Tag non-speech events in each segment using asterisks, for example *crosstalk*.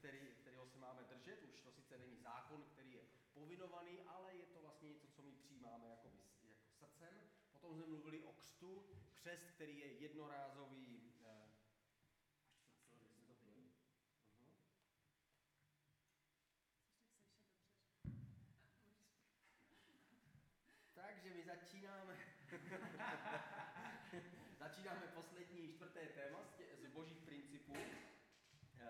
který, kterého se máme držet. Už to sice není zákon, který je povinovaný, ale je to vlastně něco, co my přijímáme jako, jako srdcem. Potom jsme mluvili o křtu, křest, který je jednorázový. Eh, Takže my začínáme, *laughs* začínáme poslední čtvrté téma z božích principů.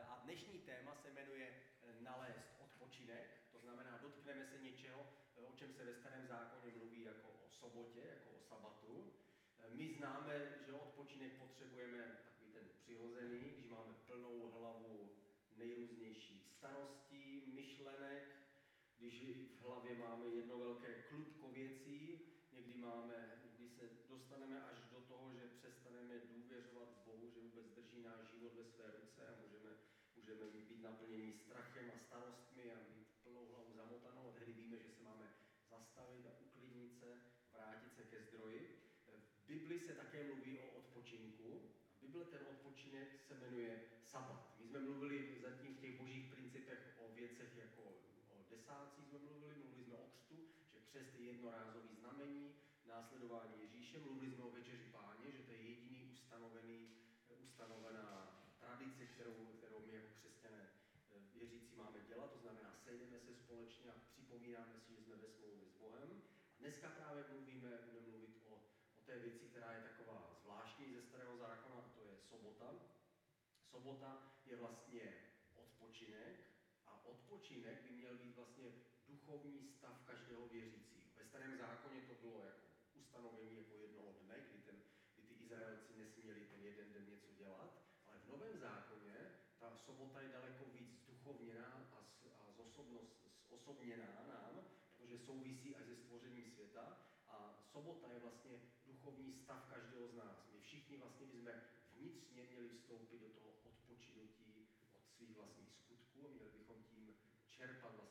A dnešní téma se jmenuje eh, nalézt odpočinek, to znamená dotkneme se něčeho, eh, o čem se ve starém zákoně mluví jako o sobotě, jako o sabatu. Eh, my známe, že odpočinek potřebujeme takový ten přirozený, když máme plnou hlavu nejrůznějších starostí, myšlenek, když v hlavě máme jedno velké klutko věcí, někdy, máme, někdy se dostaneme až do toho, že přestaneme důvěřovat Bohu, že vůbec drží náš život ve své ruce a můžeme, můžeme být naplněni strachem a starostmi a mít plnou hlavu zamotanou. A tehdy víme, že se máme zastavit a uklidnit se, vrátit se ke zdroji. V Bibli se také mluví o odpočinku. V Bible ten odpočinek se jmenuje sabat. My jsme mluvili zatím v těch božích principech o věcech jako desácích jsme mluvili, mluvili jsme o křtu, že křest je jednorázový znamení, následování Ježíše, mluvili jsme o večeři páně, že to je jediný ustanovený, ustanovená tradice, kterou, kterou my jako křesťané eh, věřící máme dělat, to znamená sejdeme se společně a připomínáme si, že jsme ve smlouvě s Bohem. A dneska právě mluvíme, budeme mluvit o, o té věci, která je taková zvláštní ze starého zákona, a to je sobota. Sobota je vlastně odpočinek, a odpočinek by měl být vlastně duchovní stav každého věřícího. Ve starém zákoně to bylo jako ustanovení jako jednoho dne, kdy, ten, kdy ty Izraelci nesměli ten jeden den něco dělat, ale v Novém zákoně ta sobota je daleko víc zduchovněná a, a zosobněná nám, protože souvisí až se stvořením světa a sobota je vlastně duchovní stav každého z nás. My všichni vlastně jsme vnitřně měli vstoupit do toho svých vlastních skutků měli bychom tím čerpat vlastně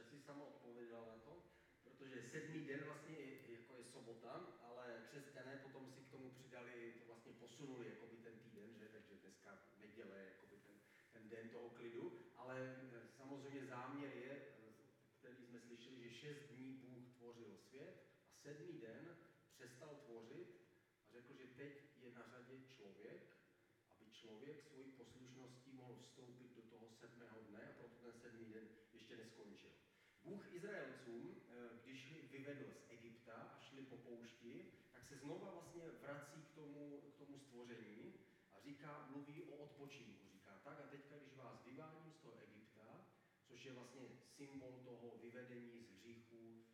Tak si sama odpověděla na to, protože sedmý den vlastně je, jako je sobota, ale křesťané potom si k tomu přidali, to vlastně posunuli jako by ten týden, že, takže dneska neděle, jako by ten, ten den toho klidu, ale eh, samozřejmě záměr je, eh, který jsme slyšeli, že šest dní Bůh tvořil svět a sedmý den přestal tvořit a řekl, že teď je na řadě člověk, aby člověk svojí poslušností mohl vstoupit do toho sedmého dne a proto ten sedmý den ještě neskončil. Bůh Izraelcům, když vyvedl z Egypta a šli po poušti, tak se znova vlastně vrací k tomu, k tomu stvoření a říká, mluví o odpočinku. Říká tak a teďka, když vás vyváním z toho Egypta, což je vlastně symbol toho vyvedení z hříchu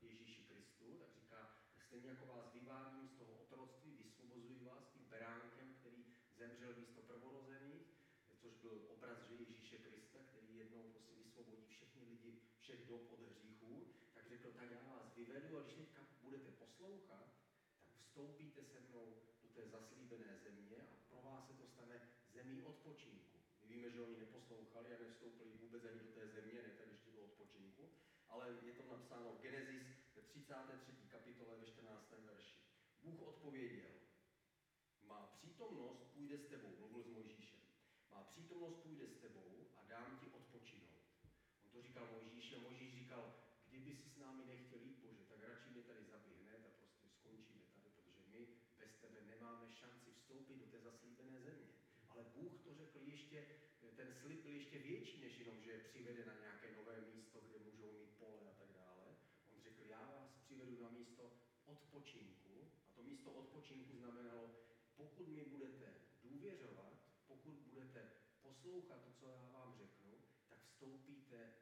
v Ježíši Kristu, tak říká, stejně jako vás vyváním z toho otroctví, vysvobozuji vás tím beránkem, který zemřel místo prvorozených, což byl obraz Ježíše Krista, který jednou prostě vysvobodí lidi všech dob od hříchů, tak řekl, tak já vás vyvedu a když teďka budete poslouchat, vstoupíte se mnou do té zaslíbené země a pro vás se to stane zemí odpočinku. My víme, že oni neposlouchali a nevstoupili vůbec ani do té země, ne tak ještě do odpočinku, ale je to napsáno v Genesis ve 33. kapitole ve 14. verši. Bůh odpověděl, má přítomnost půjde s tebou, mluvil s Mojžíšem. Má přítomnost půjde s tebou a dám ti odpočinout. To říkal Mojžíši a Mojžíš říkal, kdyby si s námi nechtěl jít, Bože, tak radši mě tady zabij hned a prostě skončíme nemáme šanci vstoupit do té zaslíbené země. Ale Bůh to řekl ještě, ten slib byl ještě větší, než jenom, že přivede na nějaké nové místo, kde můžou mít pole a tak dále. On řekl, já vás přivedu na místo odpočinku. A to místo odpočinku znamenalo, pokud mi budete důvěřovat, pokud budete poslouchat to, co já vám řeknu, tak vstoupíte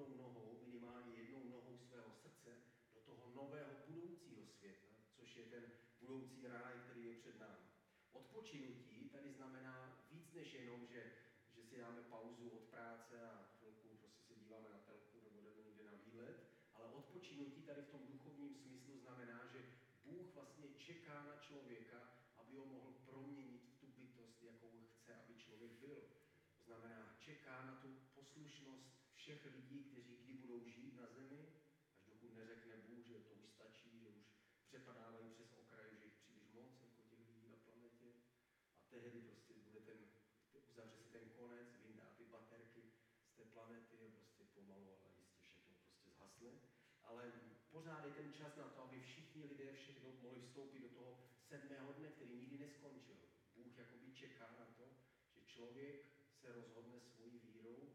jednou nohou, minimálně jednou nohou svého srdce, do toho nového budoucího světa, což je ten budoucí ráj, který je před námi. Odpočinutí tady znamená víc než jenom, že, že si dáme pauzu od práce a chvilku prostě se díváme na telku nebo jdeme někde na výlet, ale odpočinutí tady v tom duchovním smyslu znamená, že Bůh vlastně čeká na člověka, aby ho mohl proměnit v tu bytost, jakou chce, aby člověk byl. To znamená, čeká na tu poslušnost všech lidí, kteří kdy budou žít na zemi, až dokud neřekne Bůh, že to už stačí, že už přepadávají přes tehdy prostě bude ten, uzavře se ten konec, vyndá ty baterky z té planety a prostě pomalu, ale jistě všechno prostě zhasne. Ale pořád je ten čas na to, aby všichni lidé všech dob mohli vstoupit do toho sedmého dne, který nikdy neskončil. Bůh jakoby čeká na to, že člověk se rozhodne svojí vírou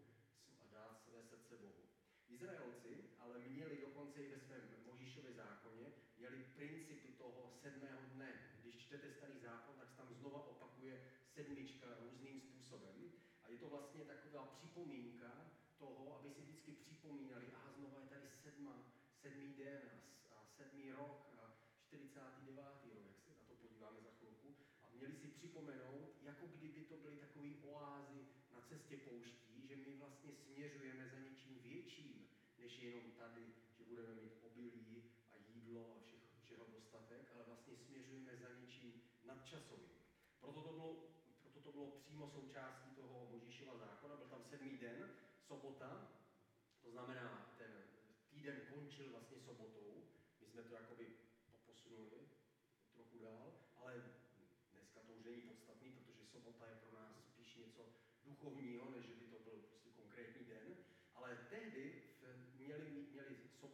a dá své srdce Bohu. Izraelci ale měli dokonce i ve svém Možíšově zákoně, měli principy toho sedmého dne. Když čtete starý zákon, tak se tam znova opakuje sedmička různým způsobem. A je to vlastně taková připomínka toho, aby si vždycky připomínali, a znova je tady sedma, sedmý den a, a sedmý rok a 49. rok, jak se na to podíváme za chvilku. A měli si připomenout, jako kdyby to byly takové oázy na cestě pouští, že my vlastně směřujeme než jenom tady, že budeme mít obilí a jídlo a všeho, všeho dostatek, ale vlastně směřujeme za něčím nadčasovým. Proto to bylo, proto to bylo přímo součástí toho Možíšova zákona, byl tam sedmý den, sobota, to znamená, ten týden končil vlastně sobotou, my jsme to jakoby posunuli trochu dál, ale dneska to už není podstatný, protože sobota je pro nás spíš něco duchovního, než by to byl prostě konkrétní den. Ale tehdy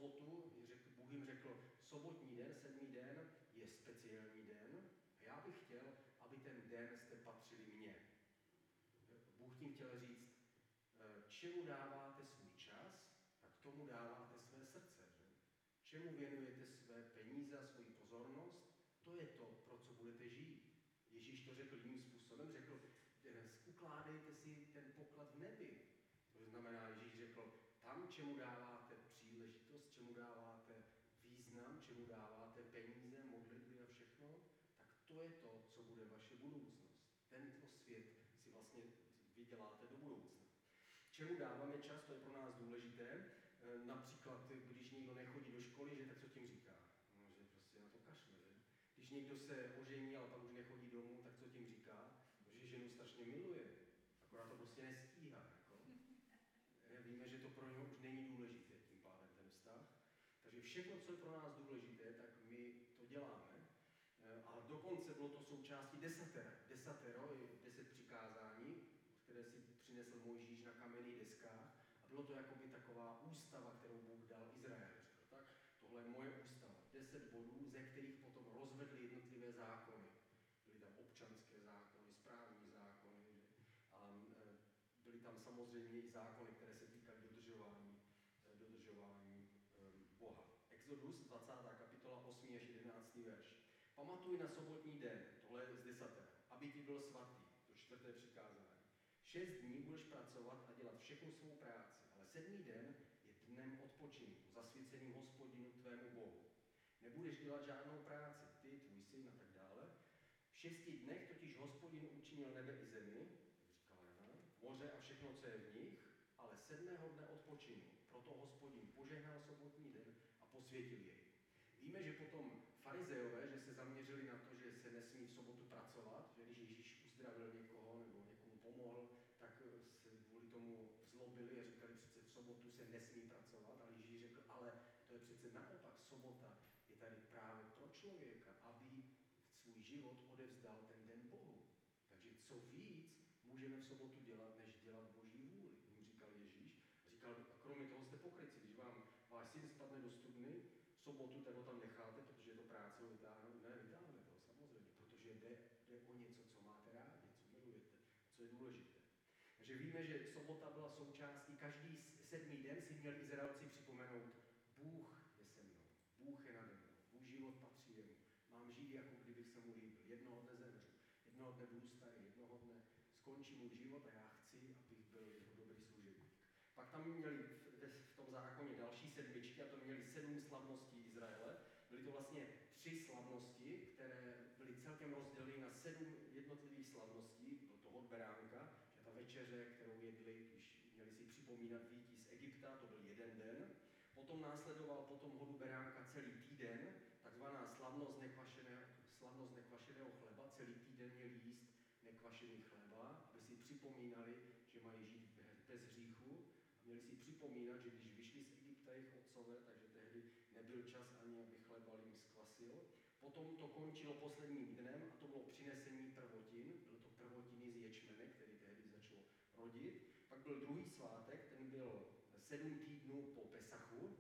sobotu, řekl, Bůh jim řekl, sobotní den, sedmý den je speciální den a já bych chtěl, aby ten den jste patřili mně. Bůh tím chtěl říct, eh, čemu dáváte svůj čas, tak tomu dáváte své srdce. Že? Čemu věnujete své peníze a svoji pozornost, to je to, pro co budete žít. Ježíš to řekl jiným způsobem, řekl, ukládejte si ten poklad v nebi. To znamená, Ježíš řekl, tam, čemu dáváte příležitost, čemu dáváte význam, čemu dáváte peníze, modlitby a všechno, tak to je to, co bude vaše budoucnost. Tento svět si vlastně vyděláte do budoucna. Čemu dáváme čas, to je pro nás důležité. E, například, když někdo nechodí do školy, že tak co tím říká? No, že prostě na to kašle, že? Když někdo se ožení, ale pak už nechodí domů, tak co tím říká? No, že ženu strašně miluje, akorát to prostě nestíhá. Víme, že to pro něho už není důležité tím pádem ten vztah. Takže všechno, co je pro nás důležité, tak my to děláme. Eh, a dokonce bylo to součástí desatera. Desatero je deset přikázání, které si přinesl bylo to jakoby taková ústava, kterou Bůh dal Izraeli. Tak tohle je moje ústava. Deset bodů, ze kterých potom rozvedli jednotlivé zákony. Byly tam občanské zákony, správní zákony, a e, byly tam samozřejmě i zákony, které se týkaly dodržování, e, dodržování e, Boha. Exodus 20. kapitola 8. až 11. verš. Pamatuj na sobotní den, tohle je z desatera, aby ti byl svatý. Šest dní budeš pracovat a dělat všechnu svou práci, ale sedmý den je dnem odpočinku, zasvěceným hospodinu tvému Bohu. Nebudeš dělat žádnou práci, ty, tvůj syn a tak dále. V šesti dnech totiž hospodin učinil nebe i zemi, říkala Jana, moře a všechno, co je v nich, ale sedmého dne odpočinu. Proto hospodin požehnal sobotní den a posvětil jej. Víme, že potom farizeové, že se zaměřili na to, že se nesmí v sobotu pracovat, že když Ježíš uzdravil někoho nebo někomu pomohl, tak se kvůli tomu zlobili a říkali, přece v sobotu se nesmí pracovat, ale Ježíš řekl, ale to je přece naopak, sobota je tady právě pro člověka, aby svůj život odevzdal ten den Bohu. Takže co víc můžeme v sobotu dělat, než dělat Boží vůli, jim říkal Ježíš. Říkal, a kromě toho jste pokryci, když vám váš syn spadne do studny, v sobotu ten ho tam necháte, protože je to práce ho vytáhnout. Ne, vytáhnete ho samozřejmě, protože jde, jde o něco, co máte rádi, co milujete, co je důležité. Takže víme, že sobota byla součástí, každý sedmý den si měli Izraelci připomenout, Bůh je se mnou, Bůh je nade mnou, můj život patří jemu. Mám žít, jako kdybych se mu líbil. Jednoho dne zemřu, jednoho dne budu starý, jednoho dne skončí můj život a já chci, abych byl jeho dobrý služebník. Pak tam měli v tom zákoně další sedmičky a to měli sedm slavností Izraele. Byly to vlastně tři slavnosti, které byly celkem rozděleny na sedm jednotlivých slavností. Byl to od beránka, že ta večeře, kterou jedli, když měli si připomínat výtí z Egypta, to byl jeden den. Potom následoval potom hodu beránka celý týden, takzvaná slavnost nekvašeného, slavnost nekvašeného chleba. Celý týden měli jíst nekvašený chleba, aby si připomínali, že mají žít bez hříchu měli si připomínat, že když vyšli z Egypta jejich otcové, takže tehdy nebyl čas ani, aby chleba jim zkvasil. Potom to končilo posledním dnem a to bylo přinesení prvotin. Byl to prvotiny z ječmene, který tehdy začal rodit. Pak byl druhý svátek, ten byl sedm týdnů po Pesachu,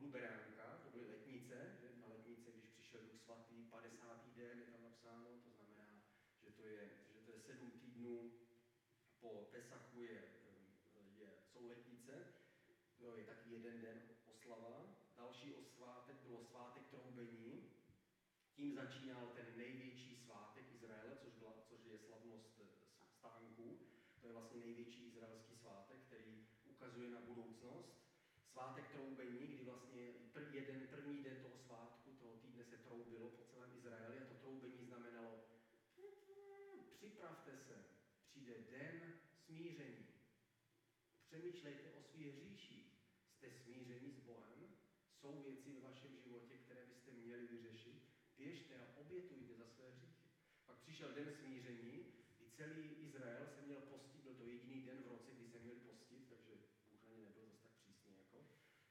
po hodu beránka, to byly letnice, že na letnice, když přišel Duch svatý, 50. den je tam napsáno, to znamená, že to je, že to je sedm týdnů po Pesachu je jsou letnice, to je taky jeden den oslava. Další osvátek bylo svátek troubení. Tím začínal ten největší svátek Izraele, což, byla, což je slavnost stánku. To je vlastně největší izraelský svátek, který ukazuje na budoucnost. Svátek troubení, kdy jeden, první den toho svátku, toho týdne se troubilo po celém Izraeli a to troubení znamenalo připravte se, přijde den smíření. Přemýšlejte o svých hříších. Jste smíření s Bohem? Jsou věci v vašem životě, které byste měli vyřešit? Běžte a obětujte za své hříchy. Pak přišel den smíření, kdy celý Izrael se měl postit, byl to jediný den v roce, kdy se měli postit, takže Bůh ani nebyl zase tak přísný jako.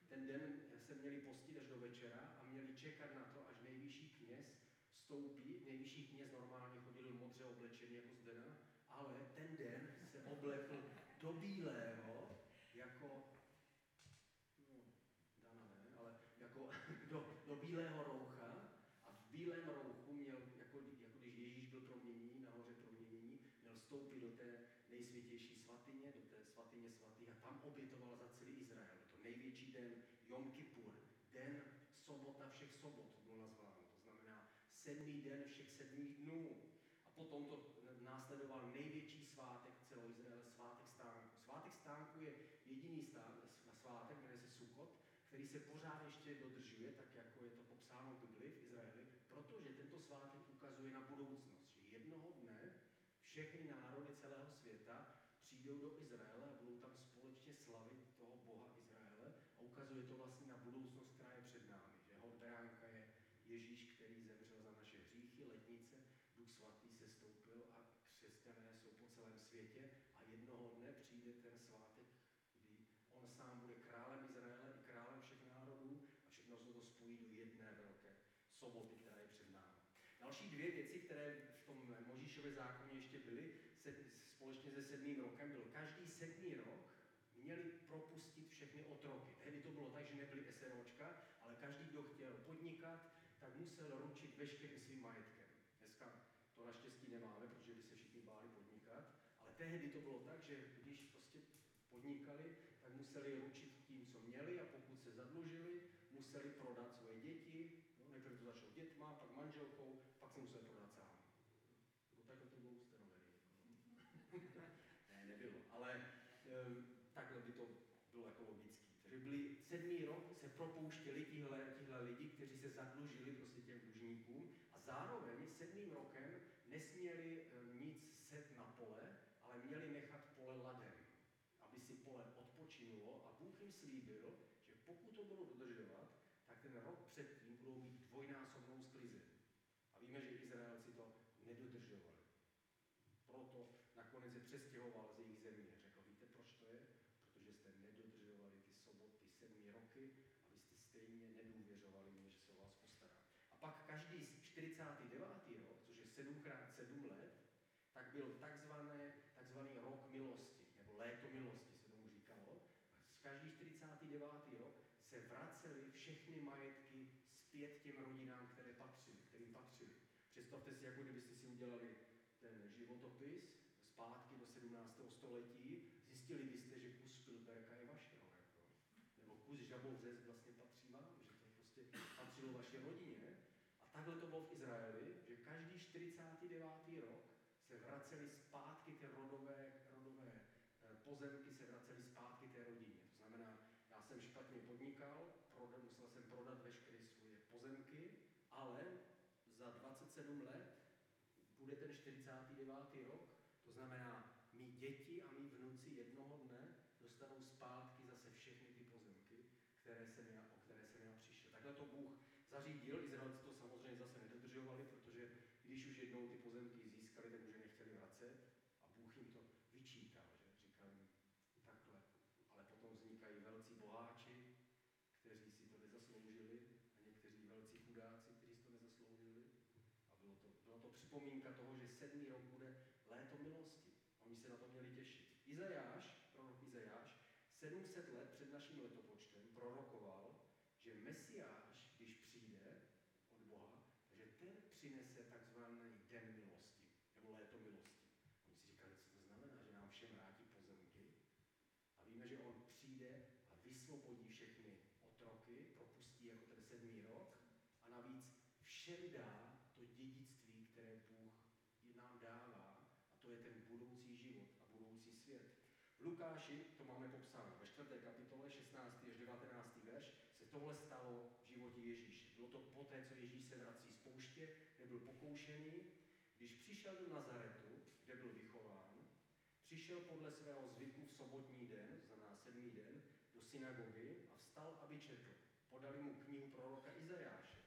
Ten den se měli postit až do večera a měli čekat na to, až nejvyšší kněz vstoupí. Nejvyšší kněz normálně chodil modře oblečený jako zdena, ale ten den se oblekl do bílého, jako, no, Dana ne, ale jako do, do bílého roucha a v bílém rouchu měl, jako, jako když Ježíš byl proměněný, nahoře proměněný, měl vstoupit do té nejsvětější svatyně, do té svatyně svatých a tam obětoval za celý Izrael. To největší den Jom Kippur, den sobota všech sobot bylo nazváno. To znamená sedmý den všech sedmých dnů. A potom to následoval největší svátek celého Izraele, svátek stánku. Svátek stánku je jediný svátek, jmenuje se Sukot, který se pořád ještě dodržuje, tak jako je to popsáno v Bibli v Izraeli, protože tento svátek ukazuje na budoucnost, že jednoho dne všechny národy celého světa přijdou do Izraele a budou tam společně slavit toho Boha Izraele a ukazuje to vlastně na budoucnost, která je před námi. Že hod beránka je Ježíš, který zemřel za naše hříchy, letnice, Duch svatý se stoupil a křesťané jsou po celém světě a jednoho dne přijde ten svátek, kdy on sám bude králem Izraele i králem všech národů a všechno se to spojí do jedné velké soboty, která je před námi. Další dvě věci, které v tom Možíšově zákoně ještě byly, se, společně se sedmým rokem, byl každý sedmý rok měli propustit všechny otroky. Tehdy to bylo tak, že nebyly SROčka, ale každý, kdo chtěl podnikat, tak musel ručit veškerým svým majetkem. Dneska to naštěstí nemáme, protože by se všichni báli podnikat, ale tehdy to bylo tak, že když prostě podnikali, tak museli ručit tím, co měli a pokud se zadlužili, museli prodat svoje děti, no, nejprve to začalo dětma, pak manželkou, pak se museli prodat sám. Nebo takhle to bylo ustanovené. *laughs* ne, nebylo, ale um, takhle by to bylo jako logický. Takže byli sedmý rok, se propouštěli tihle, tihle lidi, kteří se zadlužili prostě těm dlužníkům a zároveň sedmým rokem nesměli um, nic set na pole, ale měli nechat pole ladem, aby si pole odpočinulo a Bůh jim slíbil, že pokud to budou dodržovat, tak ten rok předtím budou mít dvojnásobnou sklizeň. A víme, že Izraelci to nedodržovali. Proto nakonec se přestěhoval z jejich země. Řekl, víte, proč to je? Protože jste nedodržovali ty soboty sedmi roky a vy jste stejně nedůvěřovali mě, že se o vás postará. A pak každý 49. rok, což je 7x7 let, tak byl takzvané, takzvaný rok milosti, nebo léto milosti se tomu říkalo. A každý 49. rok se vracely všechny majetky zpět těm rodinám, které patřily, kterým patřily. Představte si, jako kdybyste si udělali ten životopis zpátky do 17. století, zjistili byste, že kus Spielberga je vašeho, jako. nebo kus Žabovřes vlastně patří vám, že to prostě patřilo vaše rodině. A takhle to bylo v Izraeli, že každý 49. rok se vraceli zpátky ty rodové, rodové eh, pozemky, se vraceli zpátky té rodině. To znamená, já jsem špatně podnikal, prodat, musel jsem prodat veškeré svoje pozemky, ale za 27 let bude ten 49. rok, to znamená, mý děti a mý vnuci jednoho dne dostanou zpátky zase všechny ty pozemky, které jsem já, o které jsem já přišel. Takhle to Bůh zařídil, Izraelci to samozřejmě zase nedodržovali, protože když už jednou ty pozemky získali, tak už je nechtěli vracet a Bůh jim to vyčítal, že říkal jim takhle. Ale potom vznikají velcí boháči, kteří si to nezasloužili a někteří velcí chudáci, kteří si to nezasloužili. A bylo to, připomínka toho, že sedmý rok bude léto milosti. Oni se na to měli těšit. Izajáš, prorok Izajáš, 700 let před naším letopočtem prorokoval, že Mesiáš, když přijde od Boha, že ten přinese takzvaný den milosti, nebo léto milosti. Oni si říkali, co to znamená, že nám všem vrátí pozemky. A víme, že on přijde a vysvobodí všechny otroky, propustí jako ten sedmý rok a navíc všem dá to dědictví, které Bůh nám dává, a to je ten budoucí život a budoucí svět. Lukáši to máme popsáno ve 4. kapitole 16. až 19. verš se tohle stalo v životě Ježíše. Bylo to poté, co Ježíš se vrací z pouště, kde byl pokoušený. Když přišel do Nazaretu, kde byl vychován, přišel podle svého zvyku v sobotní den, znamená sedmý den, do synagogy a vstal, aby četl. Podali mu knihu proroka Izajáše.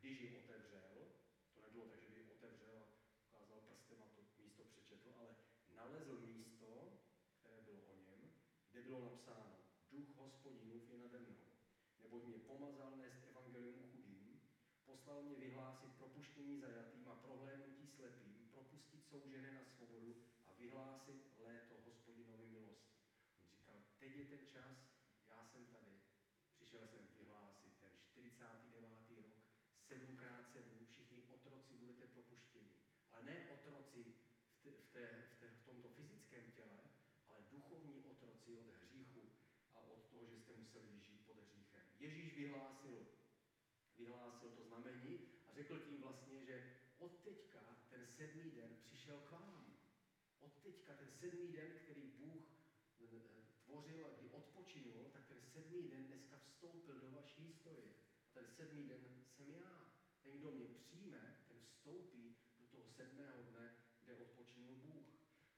Když ji otevřel, to nebylo tak, že by ji otevřel a ukázal prstem a to místo přečetl, ale nalezl místo, které bylo o něm, kde bylo napsáno Duch hospodinův je nade mnou, nebo mě pomazal nést evangelium chudým, poslal mě vyhlásit propuštění zajatým a prohlédnutí slepým, propustit soužené na svobodu a vyhlásit léto hospodinovi milosti. On říkal, teď je ten čas, já jsem tady, přišel jsem vyhlásit ten 49. rok, 7x7, všichni otroci budete propuštěni. Ale ne otroci v, v, té, v tomto fyzickém těle, ale otroci od hříchu a od toho, že jste museli žít pod hříchem. Ježíš vyhlásil, vyhlásil to znamení a řekl tím vlastně, že od teďka ten sedmý den přišel k vám. Od teďka ten sedmý den, který Bůh eh, tvořil a kdy odpočinul, tak ten sedmý den dneska vstoupil do vaší historie. A ten sedmý den jsem já. Ten, kdo mě přijme, ten vstoupí do toho sedmého dne, kde odpočinul Bůh.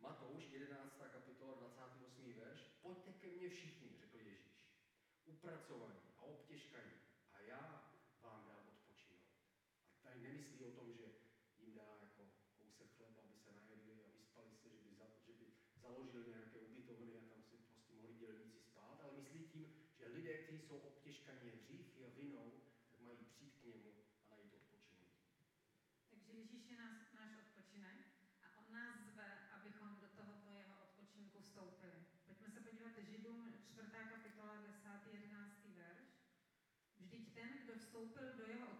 Matouš 11. kapitola 28. verš. Pojďte ke mně všichni, řekl Ježíš. Upracovaní a obtěžkaní a já vám dám odpočinout. A tady nemyslí o tom, že jim dá jako kousek chleba, aby se najedli a vyspali se, že by, za, že by založili nějaké ubytovny a tam si prostě mohli dělníci spát, ale myslí tím, že lidé, kteří jsou obtěžkaní hříchy a vinou, tak mají přijít k němu a najít odpočinutí. Takže Ježíš je nás, náš odpočinek vstoupil do jeho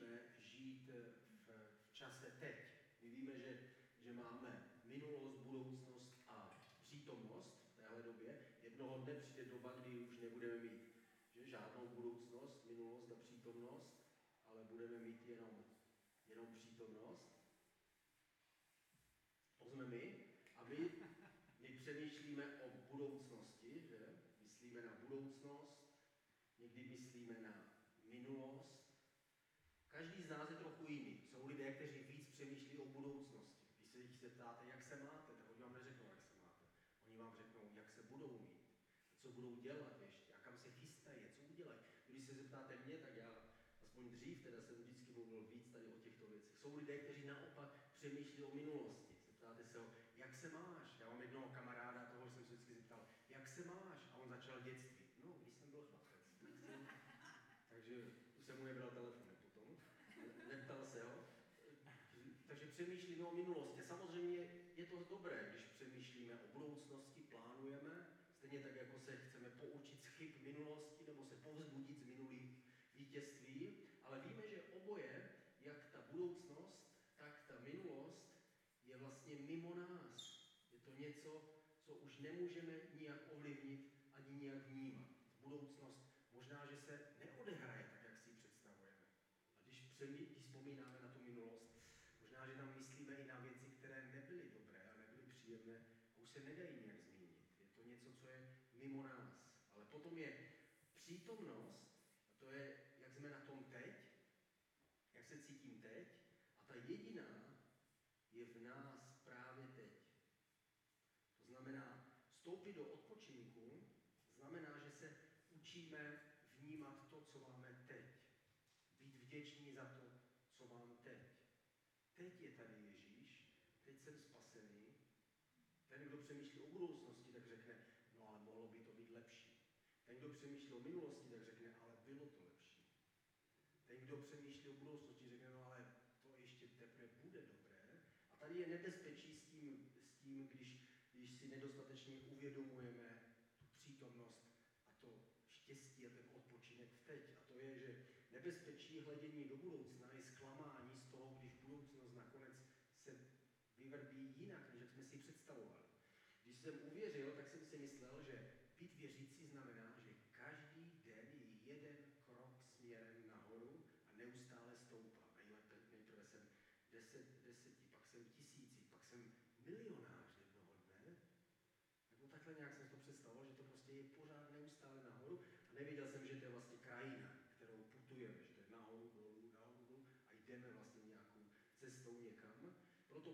se učíme žít eh, v, v čase teď. My víme, že, že máme minulost, budoucnost a přítomnost v téhle době. Jednoho dne přijde doba, kdy už nebudeme mít že žádnou budoucnost, minulost a přítomnost, ale budeme mít jenom, jenom přítomnost. To jsme my. A my, my přemýšlíme o budoucnosti, že? Myslíme na budoucnost, někdy myslíme na minulost. Každý z nás je trochu jiný. Jsou lidé, kteří víc přemýšlí o budoucnosti. Když se zeptáte, jak se máte, tak oni vám neřeknou, jak se máte. Oni vám řeknou, jak se budou mít, co budou dělat ještě a kam se chystají, co udělají. Když se zeptáte mě, tak já aspoň dřív teda jsem vždycky mluvil víc tady o těchto věcech. Jsou lidé, kteří naopak přemýšlí o minulosti. Zeptáte se ho, jak se máš? Já mám jednoho kamaráda, toho jsem se vždycky zeptal, jak se máš? A on začal dětství. No, když jsem byl chlapec. Takže jsem mu nebral telefon potom, neptal se ho. Takže přemýšlíme o minulosti. Samozřejmě je to dobré, když přemýšlíme o budoucnosti, plánujeme, stejně tak, jako se chceme poučit z chyb minulosti nebo se povzbudit z minulých vítězství, ale víme, že oboje, jak ta budoucnost, tak ta minulost, je vlastně mimo nás. Je to něco, co už nemůžeme nijak ovlivnit ani nijak vnímat. Budoucnost možná, že se neodehraje tak, jak si ji představujeme. A když, přemý, když vzpomínáme na tu minulost, možná, že tam myslíme i na věci, které nebyly dobré a nebyly příjemné a už se nedají nějak změnit. Je to něco, co je mimo nás. Ale potom je přítomnost, a to je, jak jsme na tom teď, jak se cítím teď, a ta jediná je v nás právě teď. To znamená, vstoupit do odpočinku znamená, že se učíme vnímat to, co máme teď. Být vděční za to, co mám teď. Teď je tady Ježíš, teď jsem spasený. Ten, kdo přemýšlí o budoucnosti, tak řekne, no ale mohlo by to být lepší. Ten, kdo přemýšlí o minulosti, tak řekne, ale bylo to lepší. Ten, kdo přemýšlí o budoucnosti, řekne, no ale to ještě teprve bude dobré. A tady je nebezpečí s tím, s tím když, když si nedostatečně uvědomujeme tu přítomnost a to štěstí a ten odpočinek teď. A to je, že nebezpečí hledění do budoucna je zklamání z toho, když budoucnost nakonec se vyvrbí jinak, než jak jsme si představovali. Jsem uvěřil, tak jsem si myslel, že být věřící znamená, že každý den je jeden krok směrem nahoru a neustále stoupá. Nejlépe, nejprve jsem deset, deseti, pak jsem tisíci, pak jsem milionář jednoho dne. Nebo takhle nějak jsem to představoval, že to prostě je pořád neustále nahoru a nevěděl jsem, že to je vlastně krajina, kterou putujeme, že to je nahoru, dolů, nahoru, dolů a jdeme vlastně nějakou cestou někam.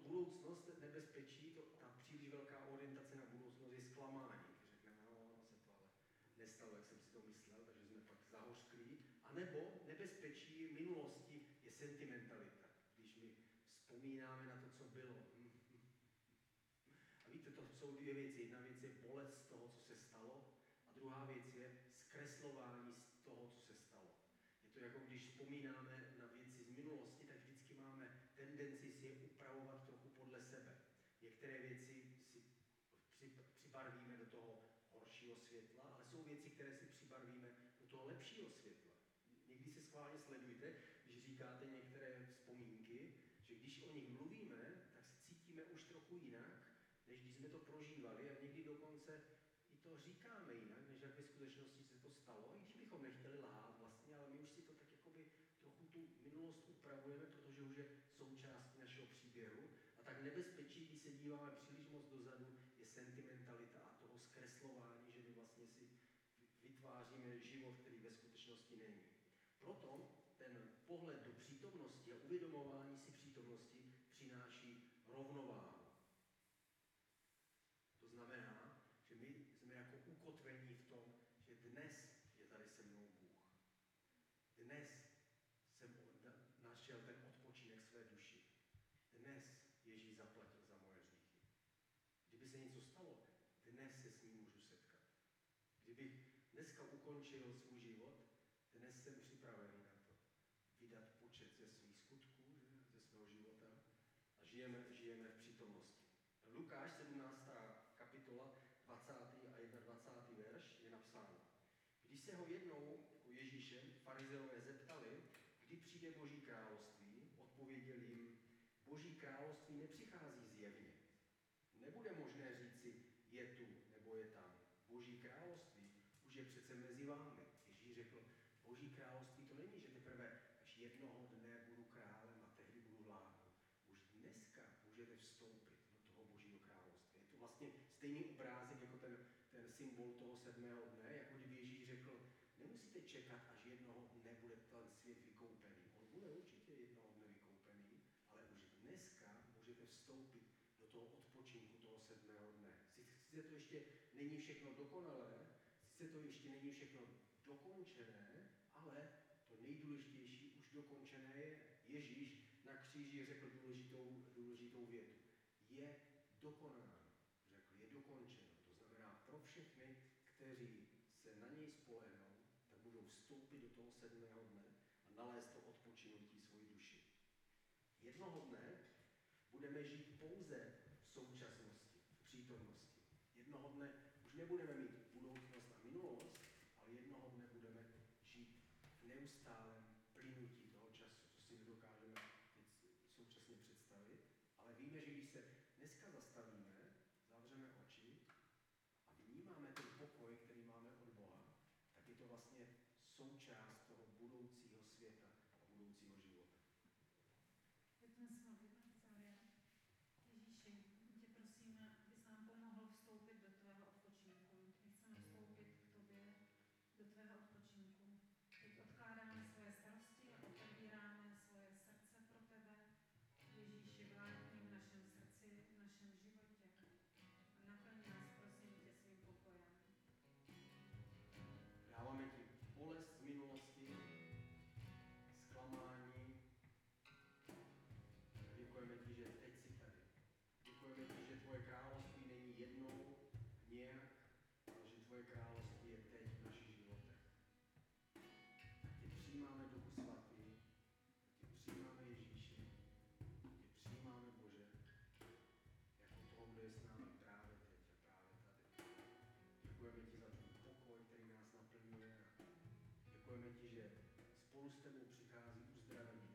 Budoucnost, nebezpečí, to, ta příliš velká orientace na budoucnost je zklamání. Řekneme, no, no, se to ale nestalo, jak jsem si to myslel, takže jsme pak zahořklí. A nebo nebezpečí minulosti je sentimentalita. Když my vzpomínáme na to, co bylo. A víte, to jsou dvě věci. Jedna věc je bolest z toho, co se stalo, a druhá věc je zkreslování z toho, co se stalo. Je to jako když vzpomínáme na věci z minulosti, tak vždycky máme tendenci si je upravovat trochu podle sebe. Některé věci si přibarvíme do toho horšího světla, ale jsou věci, které si přibarvíme do toho lepšího světla. Někdy se schválně sledujte, když říkáte některé vzpomínky, že když o nich mluvíme, tak se cítíme už trochu jinak, než když jsme to prožívali a někdy dokonce i to říkáme jinak, než jak ve skutečnosti se to stalo, i když bychom nechtěli lhát vlastně, ale my už si to tak jakoby trochu tu minulost upravujeme, protože už je součástí našeho příběhu. A tak nebezpečí, když se díváme příliš moc dozadu, je sentimentalita a toho zkreslování, že my vlastně si vytváříme život, který ve skutečnosti není. Proto ten pohled do přítomnosti a uvědomování si přítomnosti přináší rovnováhu. To znamená, že my jsme jako ukotvení v tom, že dnes je tady se mnou Bůh. Dnes jsem našel ten odpočinek své duši. Dnes Ježíš zaplatil za moje hříchy. Kdyby se něco stalo, dnes se s ním můžu setkat. Kdybych dneska ukončil svůj život, dnes jsem připravený na to vydat počet ze svých skutků, ze svého života a žijeme, žijeme v přítomnosti. Lukáš 17. kapitola 20. a 21. verš je napsáno. Když se ho jednou jako Ježíše farizeové zeptali, kdy přijde Boží království, odpověděl jim, Boží království nepřichází zjevně. Nebude možné říci, je tu nebo je tam. Boží království už je přece mezi vámi. Ježíš řekl, Boží království to není, že teprve až jednoho dne budu králem a tehdy budu vládnout. Už dneska můžete vstoupit do toho Božího království. Je to vlastně stejný obrázek jako ten, ten symbol toho sedmého dne, jako kdyby Ježíš řekl, nemusíte čekat, až jednoho dne bude ten svět vykoupený. On bude určitě jednoho dne vykoupený, ale už dneska můžete vstoupit do toho odpočinku toho sedmého dne. Sice to ještě není všechno dokonalé, sice to ještě není všechno dokončené, ale to nejdůležitější už dokončené je. Ježíš na kříži řekl důležitou, důležitou větu. Je dokonáno. Řekl, je dokončeno. To znamená pro všechny, kteří se na něj spolehnou, tak budou vstoupit do toho sedmého dne a nalézt to odpočinutí svoji duši. Jednoho dne budeme žít pouze v současnosti, v přítomnosti. Jednoho dne už nebudeme mít že spolu s tebou přichází uzdravení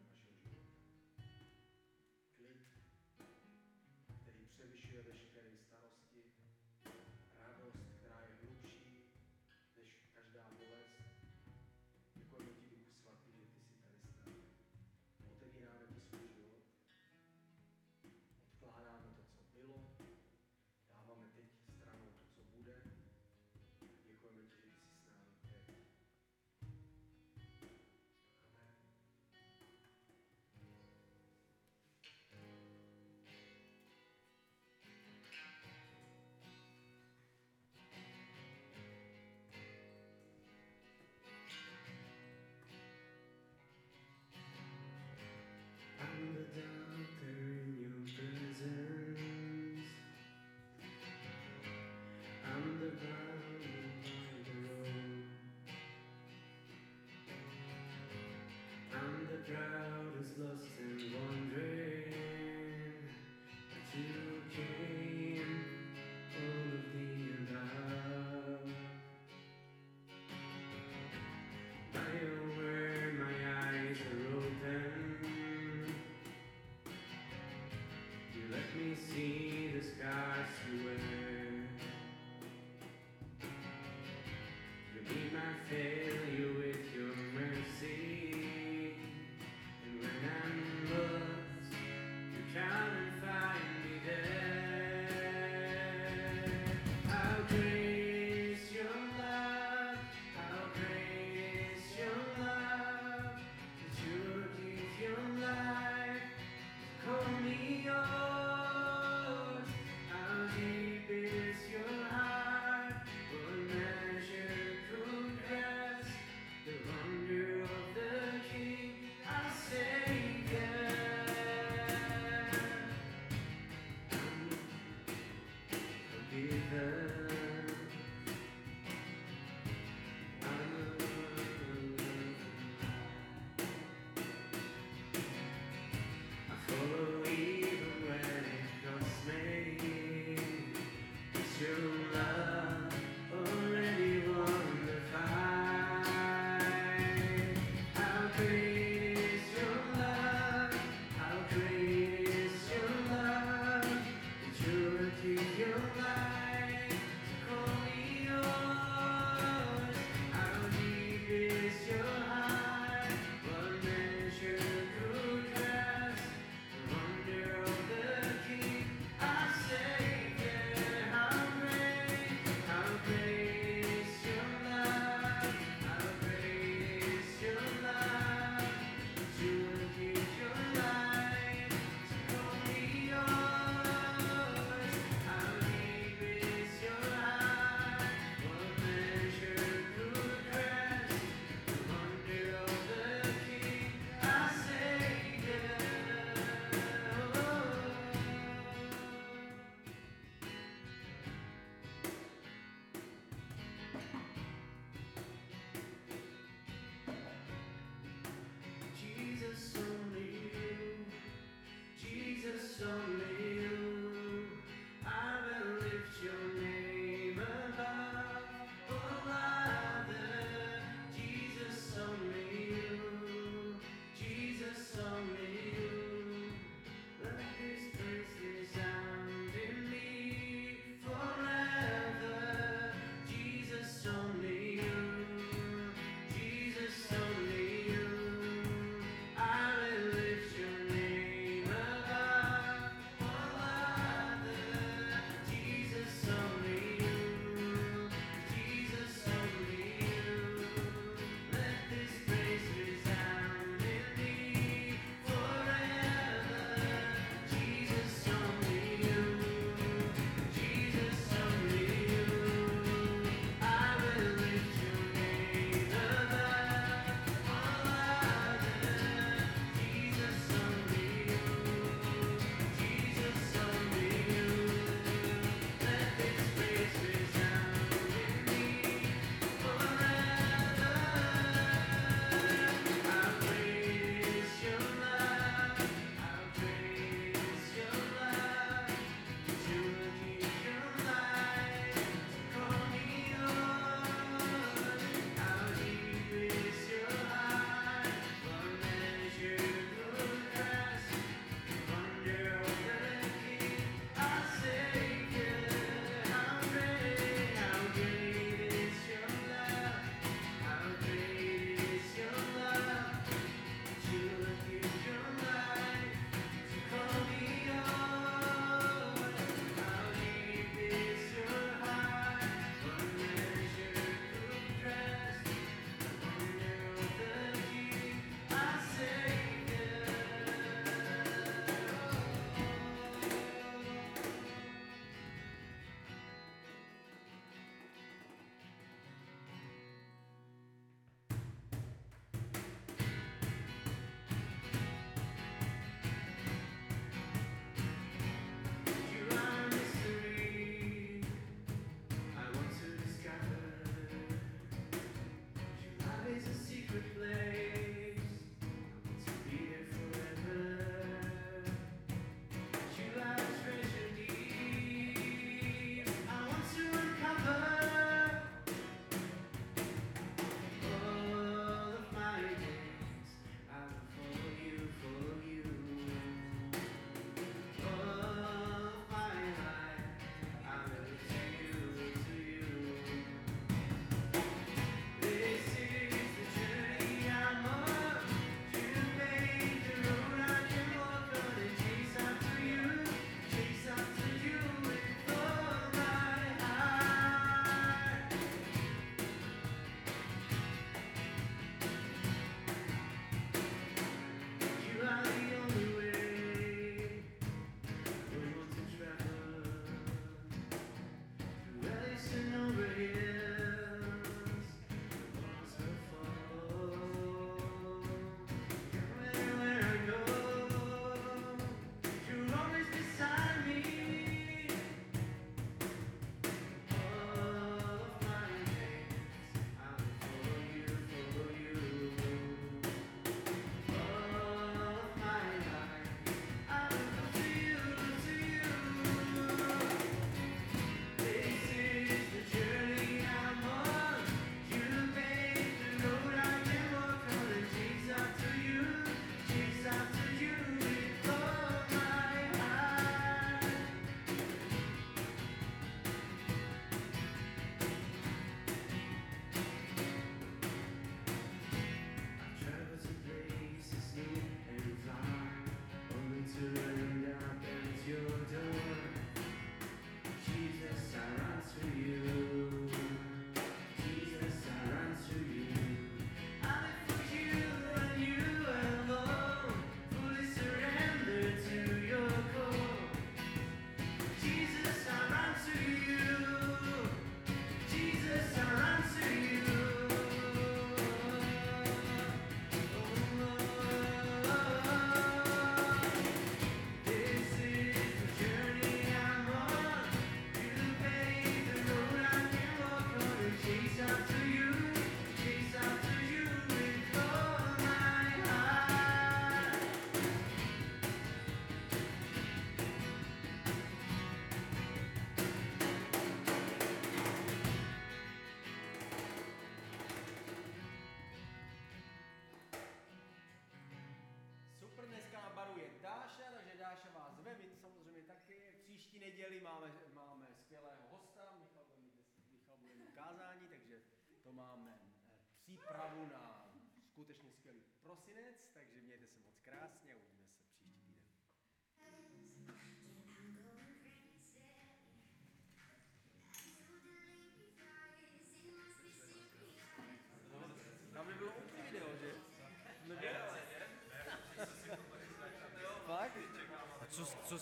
Fakt? A co,